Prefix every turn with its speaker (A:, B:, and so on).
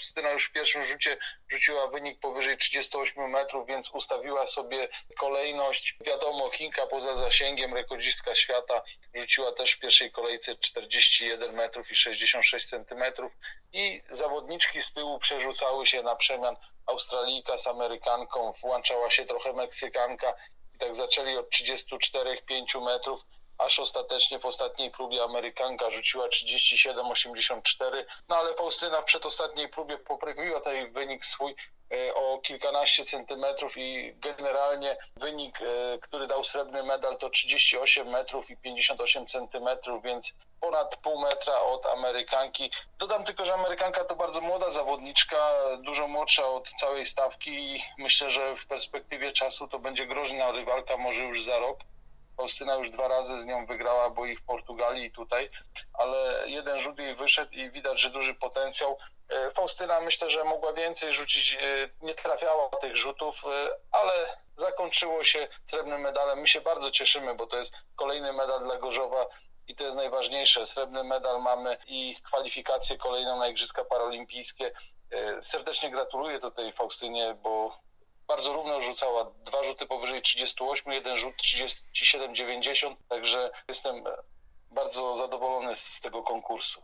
A: Faustyna już w pierwszym rzucie rzuciła wynik powyżej 38 metrów, więc ustawiła sobie kolejność. Wiadomo, Chinka poza zasięgiem, rekordzistka świata, rzuciła też w pierwszej kolejce 41 metrów i 66 centymetrów i zawodniczki z tyłu przerzucały się na przemian Australijka z Amerykanką, włączała się trochę Meksykanka i tak zaczęli od 34-5 metrów aż ostatecznie w ostatniej próbie Amerykanka rzuciła 37,84, no ale Faustyna w przedostatniej próbie poprawiła ten wynik swój e, o kilkanaście centymetrów i generalnie wynik, e, który dał srebrny medal to 38 metrów i 58 centymetrów, więc ponad pół metra od Amerykanki. Dodam tylko, że Amerykanka to bardzo młoda zawodniczka, dużo młodsza od całej stawki i myślę, że w perspektywie czasu to będzie groźna rywalka może już za rok. Faustyna już dwa razy z nią wygrała, bo i w Portugalii i tutaj, ale jeden rzut jej wyszedł i widać, że duży potencjał. E, Faustyna myślę, że mogła więcej rzucić, e, nie trafiała tych rzutów, e, ale zakończyło się srebrnym medalem. My się bardzo cieszymy, bo to jest kolejny medal dla Gorzowa i to jest najważniejsze. Srebrny medal mamy i kwalifikację kolejną na Igrzyska Paralimpijskie. Serdecznie gratuluję tutaj Faustynie, bo bardzo równo rzucała. Dwa rzuty powyżej 38, jeden rzut 37,90, także jestem bardzo zadowolony z tego konkursu.